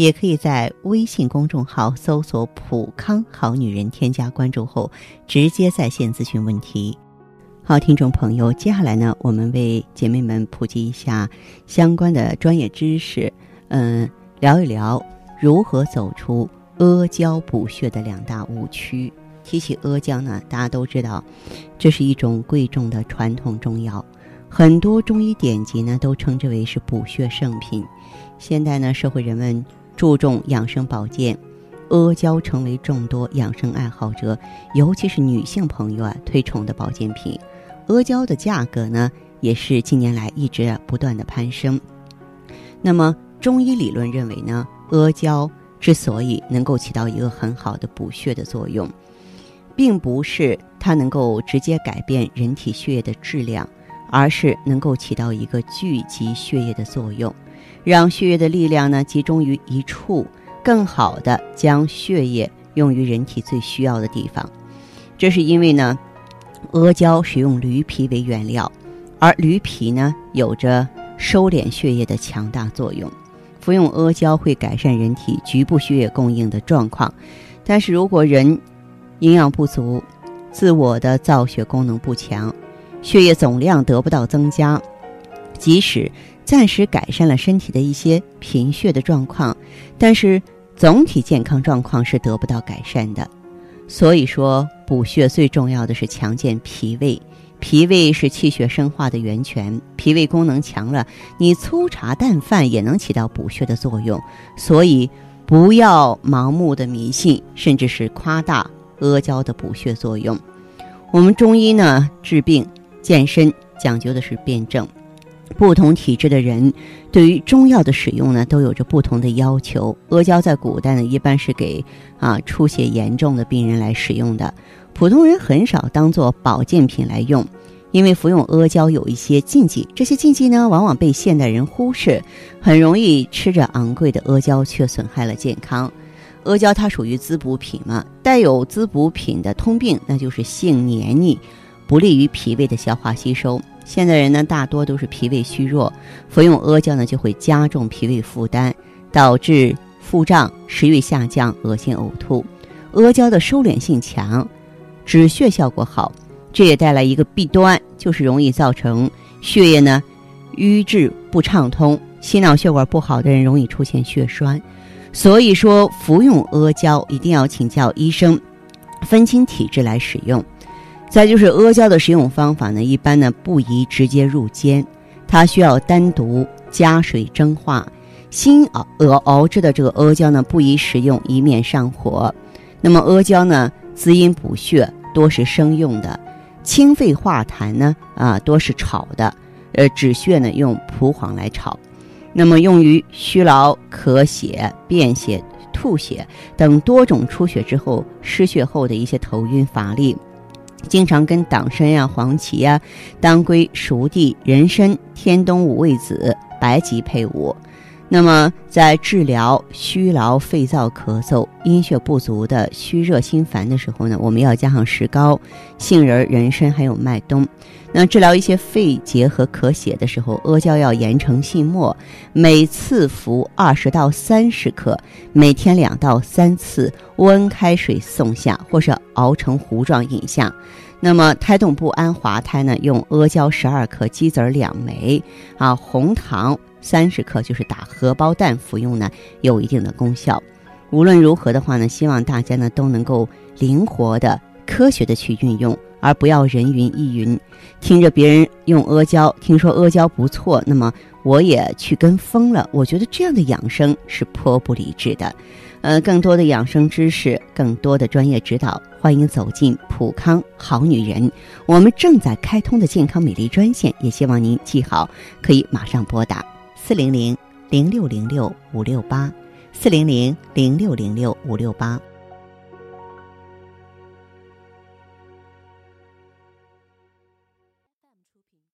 也可以在微信公众号搜索“普康好女人”，添加关注后直接在线咨询问题。好，听众朋友，接下来呢，我们为姐妹们普及一下相关的专业知识，嗯，聊一聊如何走出阿胶补血的两大误区。提起阿胶呢，大家都知道，这是一种贵重的传统中药，很多中医典籍呢都称之为是补血圣品。现代呢，社会人们注重养生保健，阿胶成为众多养生爱好者，尤其是女性朋友啊推崇的保健品。阿胶的价格呢，也是近年来一直不断的攀升。那么，中医理论认为呢，阿胶之所以能够起到一个很好的补血的作用，并不是它能够直接改变人体血液的质量，而是能够起到一个聚集血液的作用，让血液的力量呢集中于一处，更好的将血液用于人体最需要的地方。这是因为呢。阿胶使用驴皮为原料，而驴皮呢有着收敛血液的强大作用。服用阿胶会改善人体局部血液供应的状况，但是如果人营养不足，自我的造血功能不强，血液总量得不到增加，即使暂时改善了身体的一些贫血的状况，但是总体健康状况是得不到改善的。所以说。补血最重要的是强健脾胃，脾胃是气血生化的源泉，脾胃功能强了，你粗茶淡饭也能起到补血的作用。所以不要盲目的迷信，甚至是夸大阿胶的补血作用。我们中医呢治病健身讲究的是辩证。不同体质的人对于中药的使用呢，都有着不同的要求。阿胶在古代呢，一般是给啊出血严重的病人来使用的，普通人很少当做保健品来用，因为服用阿胶有一些禁忌。这些禁忌呢，往往被现代人忽视，很容易吃着昂贵的阿胶，却损害了健康。阿胶它属于滋补品嘛，带有滋补品的通病，那就是性黏腻，不利于脾胃的消化吸收。现在人呢，大多都是脾胃虚弱，服用阿胶呢，就会加重脾胃负担，导致腹胀、食欲下降、恶心呕吐。阿胶的收敛性强，止血效果好，这也带来一个弊端，就是容易造成血液呢瘀滞不畅通，心脑血管不好的人容易出现血栓。所以说，服用阿胶一定要请教医生，分清体质来使用。再就是阿胶的使用方法呢，一般呢不宜直接入煎，它需要单独加水蒸化。新熬熬熬制的这个阿胶呢，不宜食用，以免上火。那么阿胶呢，滋阴补血，多是生用的；清肺化痰呢，啊多是炒的。呃，止血呢，用蒲黄来炒。那么用于虚劳、咳血、便血、吐血等多种出血之后、失血后的一些头晕乏力。经常跟党参呀、黄芪呀、当归、熟地、人参、天冬、五味子、白及配伍。那么，在治疗虚劳、肺燥、咳嗽、阴血不足的虚热心烦的时候呢，我们要加上石膏、杏仁、人参还有麦冬。那治疗一些肺结核、咳血的时候，阿胶要研成细末，每次服二十到三十克，每天两到三次，温开水送下，或是熬成糊状饮下。那么胎动不安滑胎呢，用阿胶十二克，鸡子儿两枚，啊，红糖。三十克就是打荷包蛋服用呢，有一定的功效。无论如何的话呢，希望大家呢都能够灵活的、科学的去运用，而不要人云亦云，听着别人用阿胶，听说阿胶不错，那么我也去跟风了。我觉得这样的养生是颇不理智的。呃，更多的养生知识，更多的专业指导，欢迎走进普康好女人。我们正在开通的健康美丽专线，也希望您记好，可以马上拨打。四零零零六零六五六八，四零零零六零六五六八。